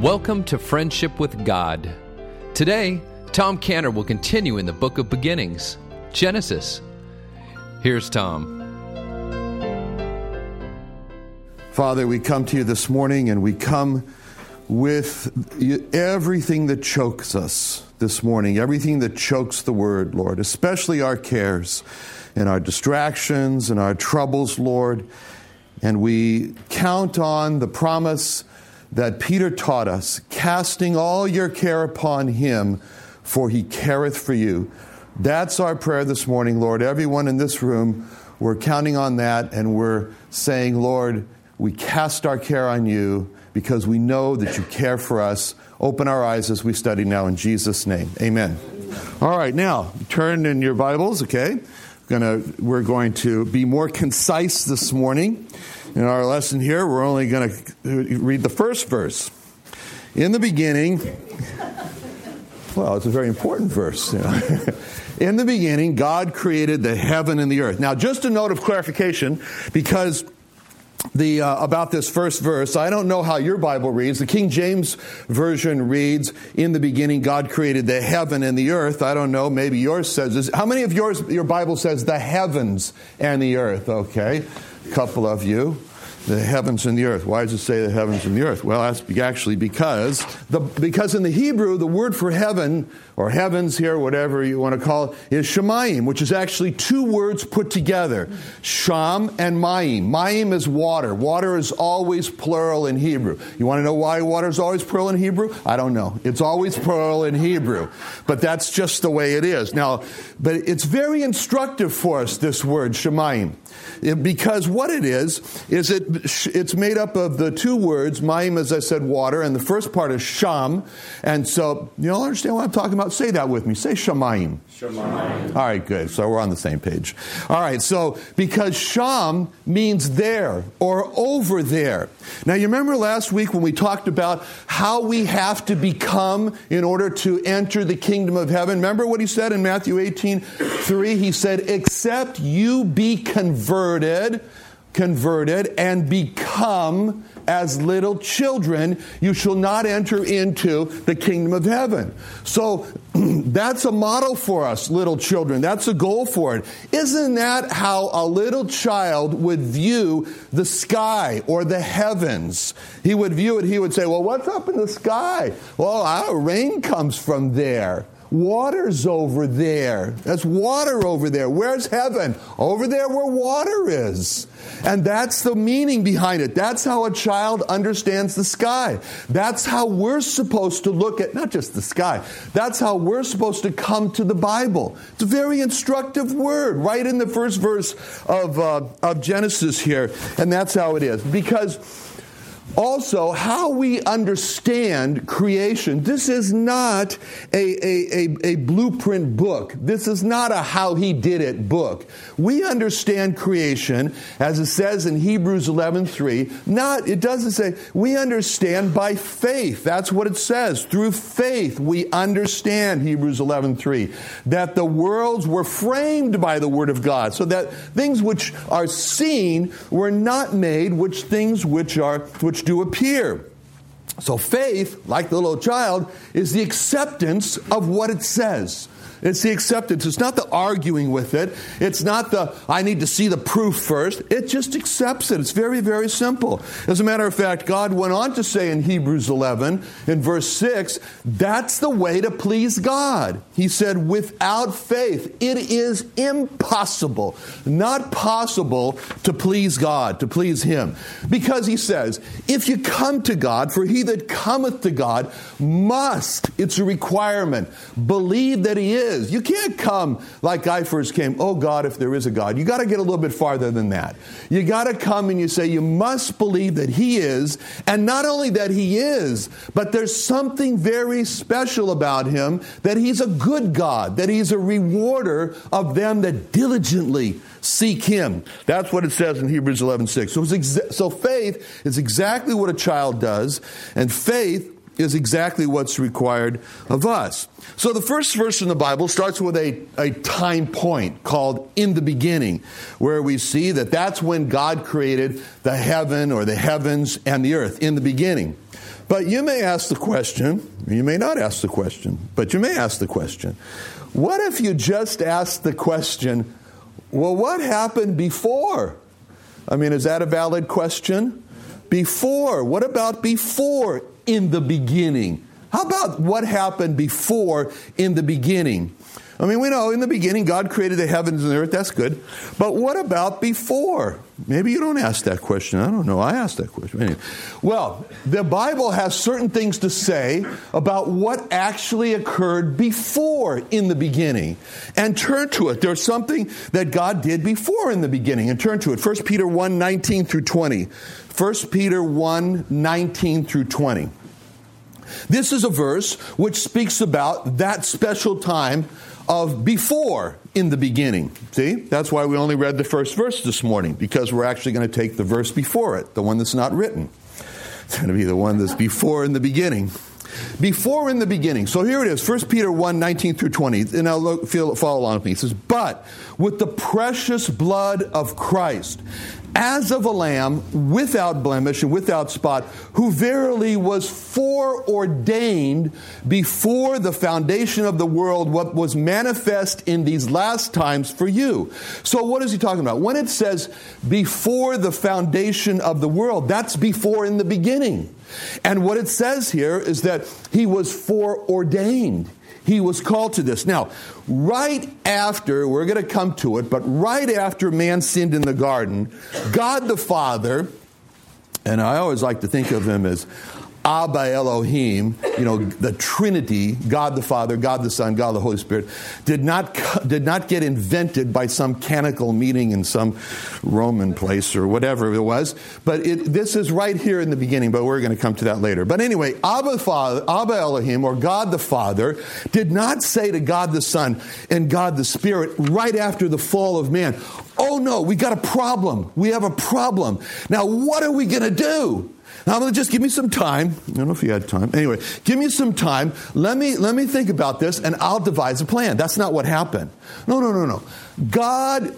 Welcome to Friendship with God. Today, Tom Cantor will continue in the book of beginnings, Genesis. Here's Tom. Father, we come to you this morning and we come with everything that chokes us this morning, everything that chokes the word, Lord, especially our cares and our distractions and our troubles, Lord. And we count on the promise that Peter taught us casting all your care upon him, for he careth for you. That's our prayer this morning, Lord. Everyone in this room, we're counting on that and we're saying, Lord, we cast our care on you because we know that you care for us. Open our eyes as we study now in Jesus' name. Amen. All right, now turn in your Bibles, okay? Gonna, we're going to be more concise this morning. In our lesson here, we're only going to read the first verse. In the beginning, well, it's a very important verse. You know. In the beginning, God created the heaven and the earth. Now, just a note of clarification, because the, uh, about this first verse. I don't know how your Bible reads. The King James Version reads, In the beginning, God created the heaven and the earth. I don't know. Maybe yours says this. How many of yours, your Bible says the heavens and the earth? Okay. Couple of you the heavens and the earth. Why does it say the heavens and the earth? Well, that's actually because the, because in the Hebrew, the word for heaven or heavens here, whatever you want to call it, is shamayim, which is actually two words put together, sham and mayim. Mayim is water. Water is always plural in Hebrew. You want to know why water is always plural in Hebrew? I don't know. It's always plural in Hebrew, but that's just the way it is. Now, but it's very instructive for us this word shamayim, because what it is is it it's made up of the two words, Mayim, as I said, water, and the first part is Sham. And so, you all understand what I'm talking about? Say that with me. Say Shamayim. Shamayim. All right, good. So we're on the same page. All right, so because Sham means there or over there. Now, you remember last week when we talked about how we have to become in order to enter the kingdom of heaven? Remember what he said in Matthew 18 3? He said, Except you be converted converted converted, and become as little children, you shall not enter into the kingdom of heaven. So that's a model for us, little children. That's a goal for it. Isn't that how a little child would view the sky or the heavens? He would view it, he would say, Well, what's up in the sky? Well, our rain comes from there. Water's over there. That's water over there. Where's heaven? Over there where water is. And that's the meaning behind it. That's how a child understands the sky. That's how we're supposed to look at not just the sky, that's how we're supposed to come to the Bible. It's a very instructive word right in the first verse of, uh, of Genesis here. And that's how it is. Because also how we understand creation. This is not a, a, a, a, blueprint book. This is not a how he did it book. We understand creation, as it says in Hebrews 11.3, not, it doesn't say, we understand by faith. That's what it says. Through faith, we understand, Hebrews 11.3, that the worlds were framed by the word of God, so that things which are seen were not made, which things which are, which which do appear. So faith, like the little child, is the acceptance of what it says. It's the acceptance. It's not the arguing with it. It's not the, I need to see the proof first. It just accepts it. It's very, very simple. As a matter of fact, God went on to say in Hebrews 11, in verse 6, that's the way to please God. He said, without faith, it is impossible, not possible to please God, to please Him. Because He says, if you come to God, for he that cometh to God must, it's a requirement, believe that He is is. You can't come like I first came, oh God, if there is a God. You got to get a little bit farther than that. You got to come and you say, you must believe that He is, and not only that He is, but there's something very special about Him that He's a good God, that He's a rewarder of them that diligently seek Him. That's what it says in Hebrews 11 6. So, exa- so faith is exactly what a child does, and faith is exactly what's required of us. So the first verse in the Bible starts with a, a time point called in the beginning, where we see that that's when God created the heaven or the heavens and the earth in the beginning. But you may ask the question, you may not ask the question, but you may ask the question what if you just asked the question, well, what happened before? I mean, is that a valid question? Before. What about before in the beginning? How about what happened before in the beginning? I mean, we know in the beginning God created the heavens and the earth. That's good. But what about before? Maybe you don't ask that question. I don't know. I asked that question. Anyway. Well, the Bible has certain things to say about what actually occurred before in the beginning. And turn to it. There's something that God did before in the beginning. And turn to it. 1 Peter 1 19 through 20. 1 Peter 1 19 through 20. This is a verse which speaks about that special time of before in the beginning. See? That's why we only read the first verse this morning, because we're actually going to take the verse before it, the one that's not written. It's going to be the one that's before in the beginning. Before in the beginning. So here it is, 1 Peter 1 19 through 20. And now look, follow along with me. It says, But with the precious blood of Christ, as of a lamb without blemish and without spot, who verily was foreordained before the foundation of the world, what was manifest in these last times for you. So, what is he talking about? When it says before the foundation of the world, that's before in the beginning. And what it says here is that he was foreordained. He was called to this. Now, right after, we're going to come to it, but right after man sinned in the garden, God the Father, and I always like to think of him as Abba Elohim, you know, the Trinity, God the Father, God the Son, God the Holy Spirit, did not, did not get invented by some canonical meeting in some Roman place or whatever it was. But it, this is right here in the beginning, but we're going to come to that later. But anyway, Abba, Father, Abba Elohim, or God the Father, did not say to God the Son and God the Spirit right after the fall of man, Oh no, we got a problem. We have a problem. Now, what are we going to do? Now, I'm going to just give me some time. I don't know if you had time. Anyway, give me some time. Let me, let me think about this and I'll devise a plan. That's not what happened. No, no, no, no. God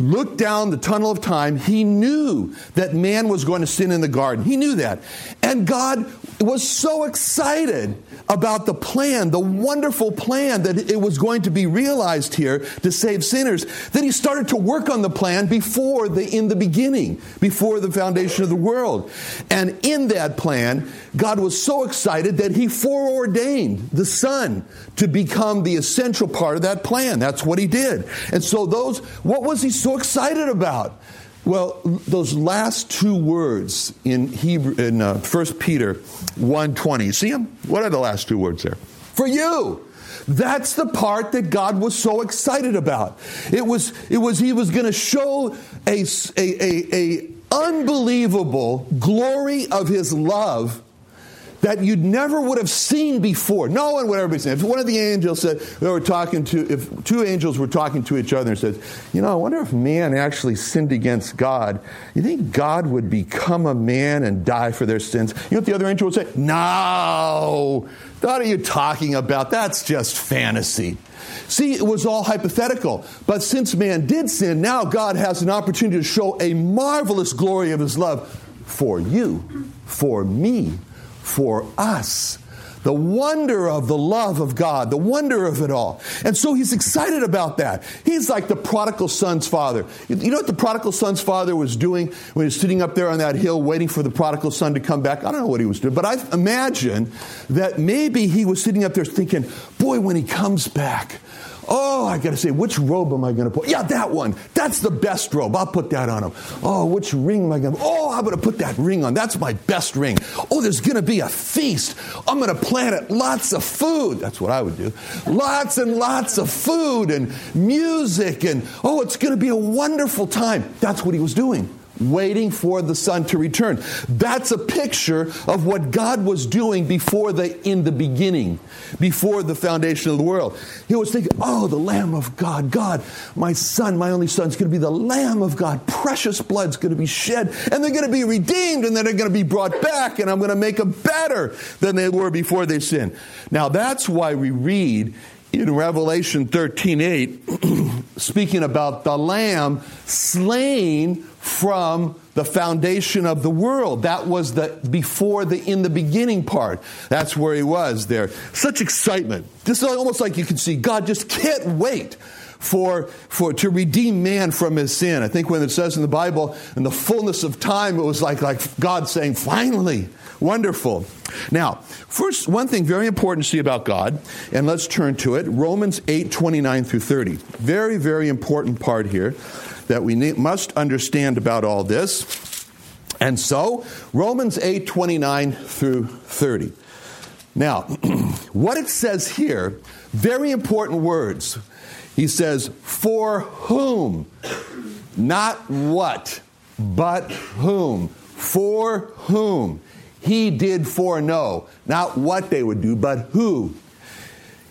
looked down the tunnel of time. He knew that man was going to sin in the garden. He knew that. And God was so excited about the plan, the wonderful plan that it was going to be realized here to save sinners, that he started to work on the plan before the in the beginning, before the foundation of the world. And in that plan, God was so excited that he foreordained the Son to become the essential part of that plan. That's what he did. And so those what was he so excited about? Well, those last two words in Hebrew in uh, 1 Peter 1:20. See them? What are the last two words there? For you. That's the part that God was so excited about. It was it was he was going to show a, a, a, a unbelievable glory of his love that you never would have seen before. No one would ever be seen. If one of the angels said they were talking to, if two angels were talking to each other and said, "You know, I wonder if man actually sinned against God. You think God would become a man and die for their sins?" You know what the other angel would say? No. What are you talking about? That's just fantasy. See, it was all hypothetical. But since man did sin, now God has an opportunity to show a marvelous glory of his love for you, for me, for us. The wonder of the love of God, the wonder of it all. And so he's excited about that. He's like the prodigal son's father. You know what the prodigal son's father was doing when he was sitting up there on that hill waiting for the prodigal son to come back? I don't know what he was doing, but I imagine that maybe he was sitting up there thinking, boy, when he comes back, Oh, I got to say, which robe am I going to put? Yeah, that one. That's the best robe. I'll put that on him. Oh, which ring am I going to? Oh, I'm going to put that ring on. That's my best ring. Oh, there's going to be a feast. I'm going to plan it. Lots of food. That's what I would do. Lots and lots of food and music and oh, it's going to be a wonderful time. That's what he was doing. Waiting for the Son to return. That's a picture of what God was doing before the in the beginning, before the foundation of the world. He was thinking, "Oh, the Lamb of God, God, my Son, my only Son, is going to be the Lamb of God. Precious blood's going to be shed, and they're going to be redeemed, and then they're going to be brought back, and I'm going to make them better than they were before they sinned." Now that's why we read in Revelation 13 8, speaking about the Lamb slain from the foundation of the world. That was the before the in the beginning part. That's where he was there. Such excitement. This is almost like you can see God just can't wait for, for to redeem man from his sin. I think when it says in the Bible, in the fullness of time, it was like, like God saying, finally, wonderful. Now, first, one thing very important to see about God, and let's turn to it Romans 8 29 through 30. Very, very important part here that we need, must understand about all this. And so, Romans 8 29 through 30. Now, what it says here, very important words. He says, For whom? Not what, but whom. For whom? He did foreknow. Not what they would do, but who.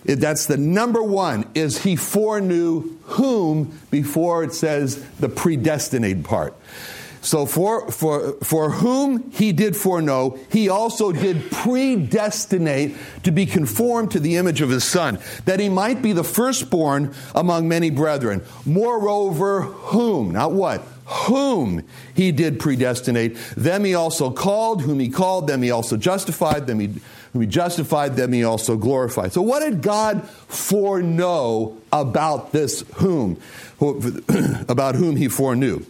That's the number one, is he foreknew whom before it says the predestinated part. So for, for, for whom he did foreknow, he also did predestinate to be conformed to the image of his son, that he might be the firstborn among many brethren. Moreover, whom, not what, whom he did predestinate, them he also called, whom he called, them he also justified, them he whom he justified, them he also glorified. So, what did God foreknow about this whom? about whom he foreknew?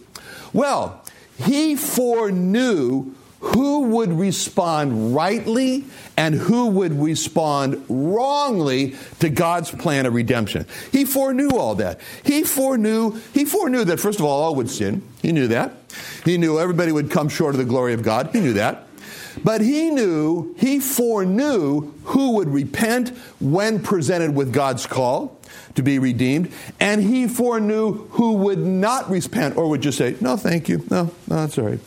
Well, he foreknew who would respond rightly and who would respond wrongly to God's plan of redemption. He foreknew all that. He foreknew, he foreknew that first of all all would sin. He knew that. He knew everybody would come short of the glory of God. He knew that. But he knew, he foreknew who would repent when presented with God's call to be redeemed, and he foreknew who would not repent or would just say, No, thank you. No, no, that's all right.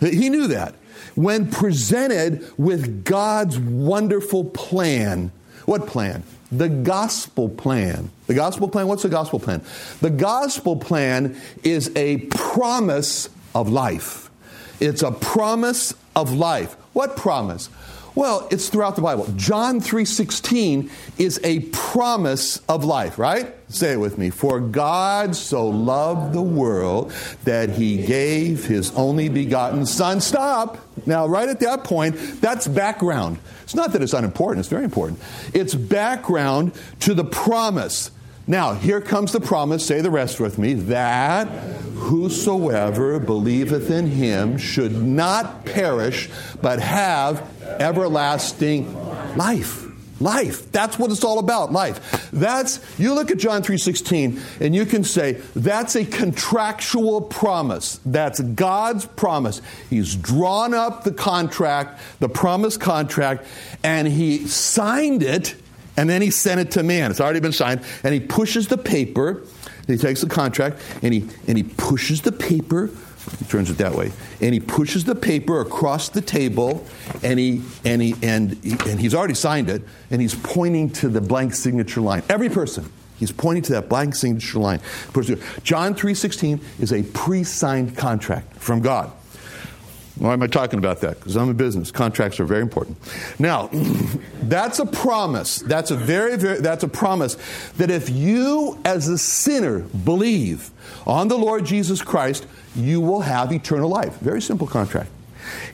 He knew that. When presented with God's wonderful plan, what plan? The gospel plan. The gospel plan, what's the gospel plan? The gospel plan is a promise of life. It's a promise of life. What promise? Well, it's throughout the Bible. John 3:16 is a promise of life, right? Say it with me. For God so loved the world that he gave his only begotten son. Stop. Now, right at that point, that's background. It's not that it's unimportant, it's very important. It's background to the promise. Now, here comes the promise, say the rest with me, that whosoever believeth in him should not perish, but have everlasting life. Life. That's what it's all about. Life. That's you look at John 3:16 and you can say that's a contractual promise. That's God's promise. He's drawn up the contract, the promise contract, and he signed it and then he sent it to man. It's already been signed. And he pushes the paper. He takes the contract and he, and he pushes the paper. He turns it that way. And he pushes the paper across the table and, he, and, he, and, he, and he's already signed it. And he's pointing to the blank signature line. Every person. He's pointing to that blank signature line. John 3.16 is a pre-signed contract from God. Why am I talking about that? Because I'm in business. Contracts are very important. Now, that's a promise. That's a very, very, that's a promise that if you as a sinner believe on the Lord Jesus Christ, you will have eternal life. Very simple contract.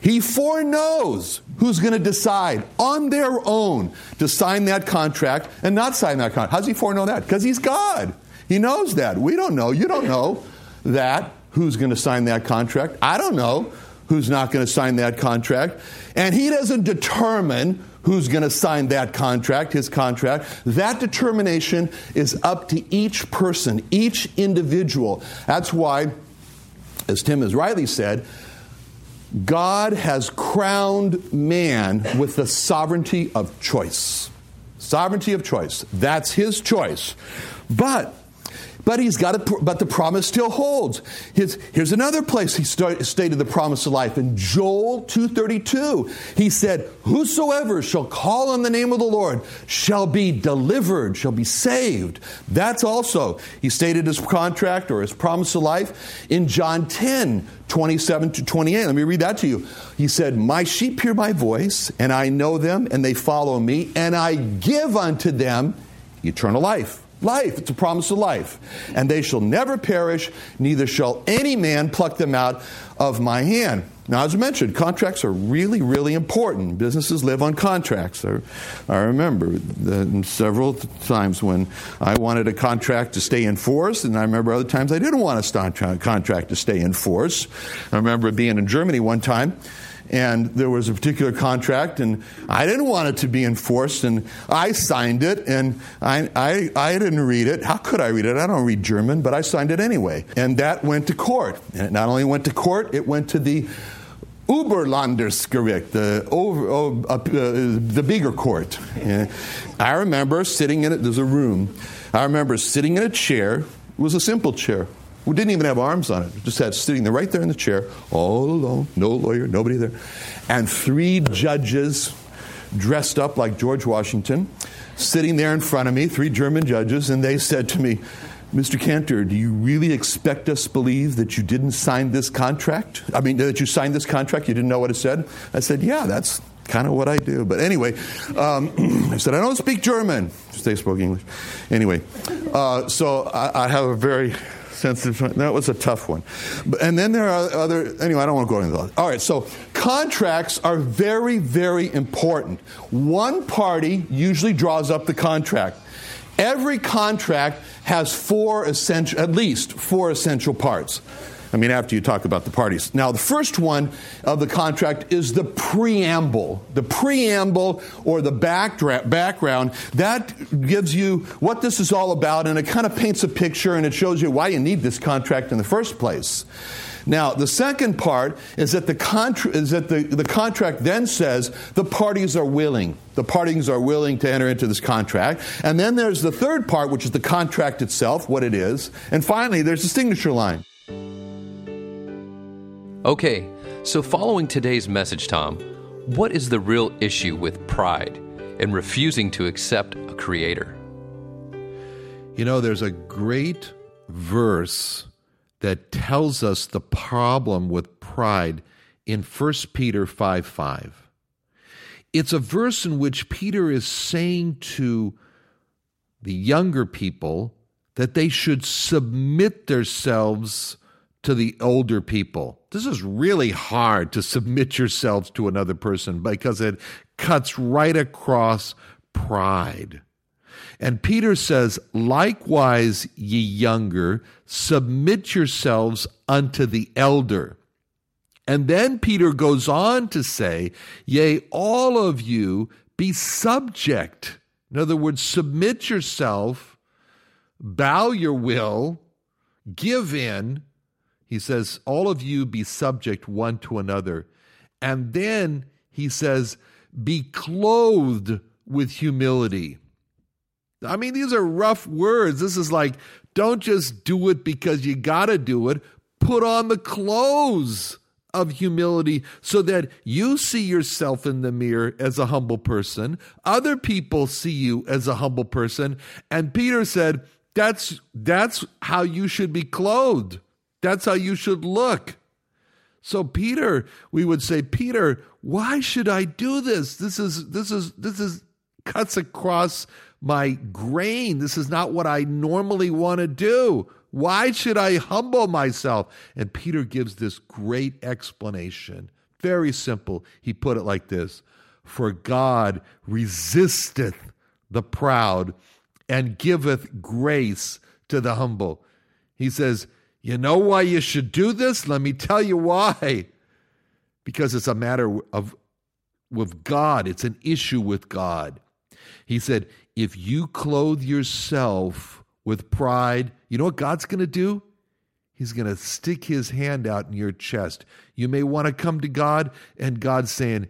He foreknows who's going to decide on their own to sign that contract and not sign that contract. How does he foreknow that? Because he's God. He knows that. We don't know. You don't know that. Who's going to sign that contract? I don't know who's not going to sign that contract. And he doesn't determine who's going to sign that contract, his contract. That determination is up to each person, each individual. That's why, as Tim has rightly said, God has crowned man with the sovereignty of choice. Sovereignty of choice. That's his choice. But but he's got it, but the promise still holds. His, here's another place he start, stated the promise of life in Joel 2:32. He said, "Whosoever shall call on the name of the Lord shall be delivered, shall be saved." That's also he stated his contract or his promise of life in John 10, 27 to 28. Let me read that to you. He said, My sheep hear my voice, and I know them, and they follow me, and I give unto them eternal life Life, it's a promise of life. And they shall never perish, neither shall any man pluck them out of my hand. Now, as I mentioned, contracts are really, really important. Businesses live on contracts. I, I remember several times when I wanted a contract to stay in force, and I remember other times I didn't want a contract to stay in force. I remember being in Germany one time and there was a particular contract, and I didn't want it to be enforced, and I signed it, and I, I, I didn't read it. How could I read it? I don't read German, but I signed it anyway. And that went to court. And it not only went to court, it went to the Oberlandesgericht, the, over, oh, uh, the bigger court. I remember sitting in it, there's a room. I remember sitting in a chair, it was a simple chair we didn't even have arms on it. Just had sitting there right there in the chair, all alone, no lawyer, nobody there. And three judges dressed up like George Washington sitting there in front of me, three German judges, and they said to me, Mr. Cantor, do you really expect us to believe that you didn't sign this contract? I mean, that you signed this contract, you didn't know what it said? I said, Yeah, that's kind of what I do. But anyway, um, I said, I don't speak German. They spoke English. Anyway, uh, so I, I have a very sensitive. That was a tough one. And then there are other, anyway, I don't want to go into that. All right, so contracts are very, very important. One party usually draws up the contract. Every contract has four essential, at least four essential parts. I mean, after you talk about the parties. Now, the first one of the contract is the preamble. The preamble or the backdra- background, that gives you what this is all about, and it kind of paints a picture and it shows you why you need this contract in the first place. Now, the second part is that the, contra- is that the, the contract then says the parties are willing. The parties are willing to enter into this contract. And then there's the third part, which is the contract itself, what it is. And finally, there's the signature line. Okay, so following today's message, Tom, what is the real issue with pride and refusing to accept a creator? You know, there's a great verse that tells us the problem with pride in 1 Peter 5 5. It's a verse in which Peter is saying to the younger people that they should submit themselves to the older people. This is really hard to submit yourselves to another person because it cuts right across pride. And Peter says, Likewise, ye younger, submit yourselves unto the elder. And then Peter goes on to say, Yea, all of you be subject. In other words, submit yourself, bow your will, give in he says, All of you be subject one to another. And then he says, Be clothed with humility. I mean, these are rough words. This is like, don't just do it because you got to do it. Put on the clothes of humility so that you see yourself in the mirror as a humble person. Other people see you as a humble person. And Peter said, that's, that's how you should be clothed. That's how you should look. So Peter, we would say, Peter, why should I do this? This is this is this is cuts across my grain. This is not what I normally want to do. Why should I humble myself? And Peter gives this great explanation. Very simple. He put it like this For God resisteth the proud and giveth grace to the humble. He says, you know why you should do this? Let me tell you why. Because it's a matter of with God, it's an issue with God. He said, if you clothe yourself with pride, you know what God's going to do? He's going to stick his hand out in your chest. You may want to come to God, and God's saying,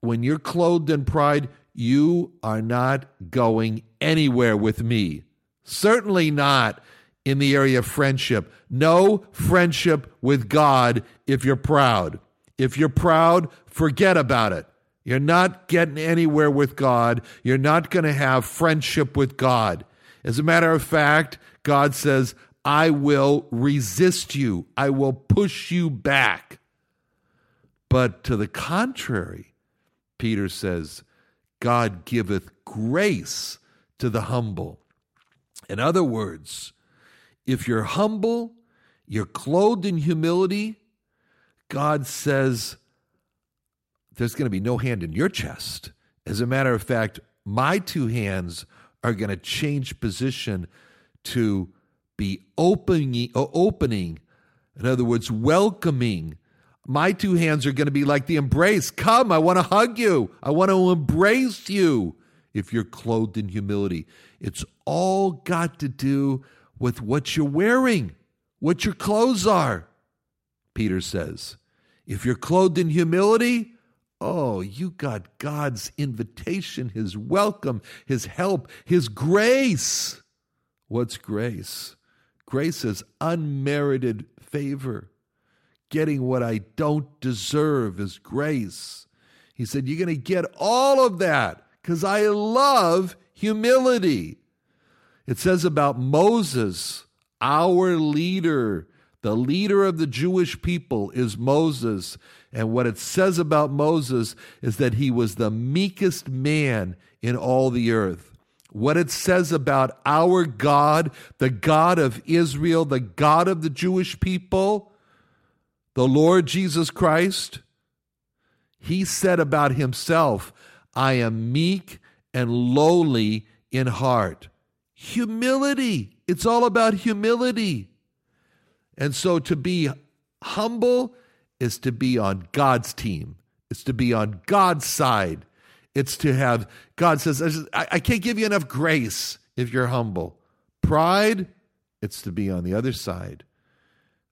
when you're clothed in pride, you are not going anywhere with me. Certainly not in the area of friendship. No friendship with God if you're proud. If you're proud, forget about it. You're not getting anywhere with God. You're not going to have friendship with God. As a matter of fact, God says, I will resist you, I will push you back. But to the contrary, Peter says, God giveth grace to the humble. In other words, if you're humble, you're clothed in humility, God says, there's going to be no hand in your chest. As a matter of fact, my two hands are going to change position to be opening, uh, opening, in other words, welcoming. My two hands are going to be like the embrace. Come, I want to hug you. I want to embrace you. If you're clothed in humility, it's all got to do with what you're wearing, what your clothes are. Peter says, if you're clothed in humility, Oh, you got God's invitation, His welcome, His help, His grace. What's grace? Grace is unmerited favor. Getting what I don't deserve is grace. He said, You're going to get all of that because I love humility. It says about Moses, our leader, the leader of the Jewish people is Moses. And what it says about Moses is that he was the meekest man in all the earth. What it says about our God, the God of Israel, the God of the Jewish people, the Lord Jesus Christ, he said about himself, I am meek and lowly in heart. Humility. It's all about humility. And so to be humble is to be on God's team. It's to be on God's side. It's to have, God says, I, I can't give you enough grace if you're humble. Pride, it's to be on the other side.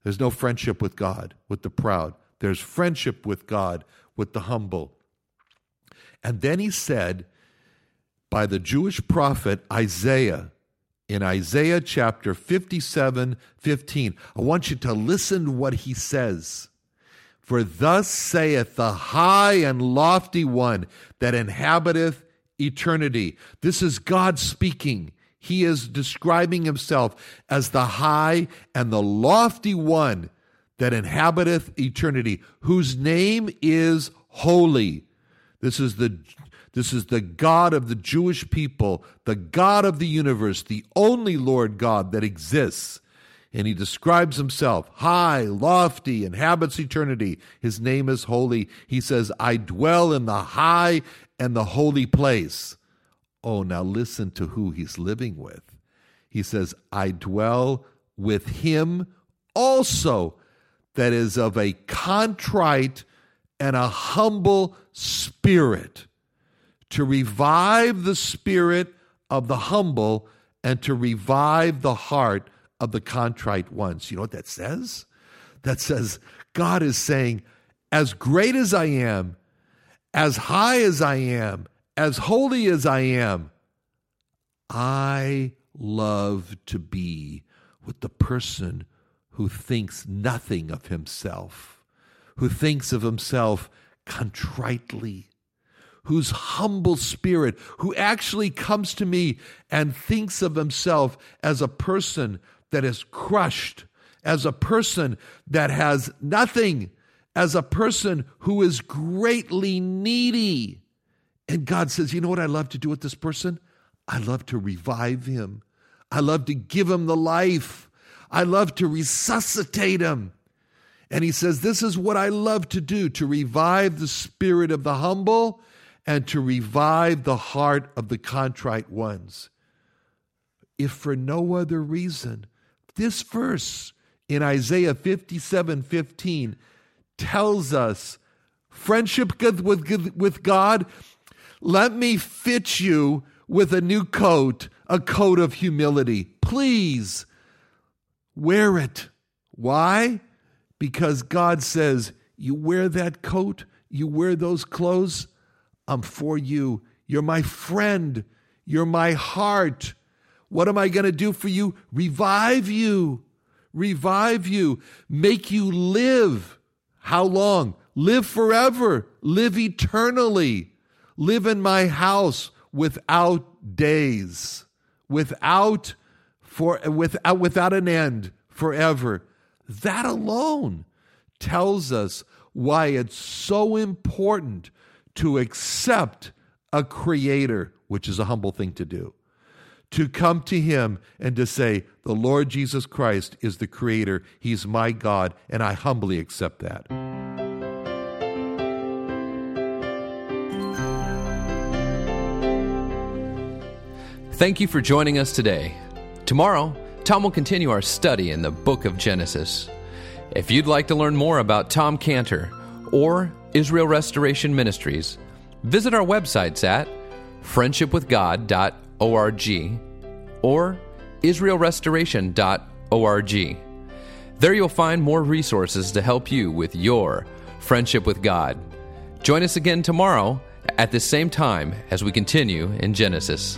There's no friendship with God, with the proud. There's friendship with God, with the humble. And then he said, by the Jewish prophet Isaiah, in Isaiah chapter 57 15, I want you to listen to what he says. For thus saith the high and lofty one that inhabiteth eternity. This is God speaking. He is describing himself as the high and the lofty one that inhabiteth eternity, whose name is holy. This is the this is the God of the Jewish people, the God of the universe, the only Lord God that exists and he describes himself high, lofty, inhabits eternity. His name is holy. He says, I dwell in the high and the holy place. Oh, now listen to who he's living with. He says, I dwell with him also that is of a contrite and a humble spirit, to revive the spirit of the humble and to revive the heart of the contrite ones. You know what that says? That says God is saying, as great as I am, as high as I am, as holy as I am, I love to be with the person who thinks nothing of himself, who thinks of himself contritely, whose humble spirit, who actually comes to me and thinks of himself as a person that is crushed, as a person that has nothing, as a person who is greatly needy. And God says, You know what I love to do with this person? I love to revive him. I love to give him the life. I love to resuscitate him. And he says, This is what I love to do to revive the spirit of the humble and to revive the heart of the contrite ones. If for no other reason this verse in Isaiah 57 15 tells us friendship with, with God, let me fit you with a new coat, a coat of humility. Please wear it. Why? Because God says, You wear that coat, you wear those clothes, I'm for you. You're my friend, you're my heart. What am I going to do for you? Revive you. Revive you. Make you live. How long? Live forever. Live eternally. Live in my house without days. Without for without without an end forever. That alone tells us why it's so important to accept a creator, which is a humble thing to do. To come to him and to say, The Lord Jesus Christ is the creator, he's my God, and I humbly accept that. Thank you for joining us today. Tomorrow, Tom will continue our study in the book of Genesis. If you'd like to learn more about Tom Cantor or Israel Restoration Ministries, visit our websites at friendshipwithgod.org or israelrestoration.org. There you'll find more resources to help you with your friendship with God. Join us again tomorrow at the same time as we continue in Genesis.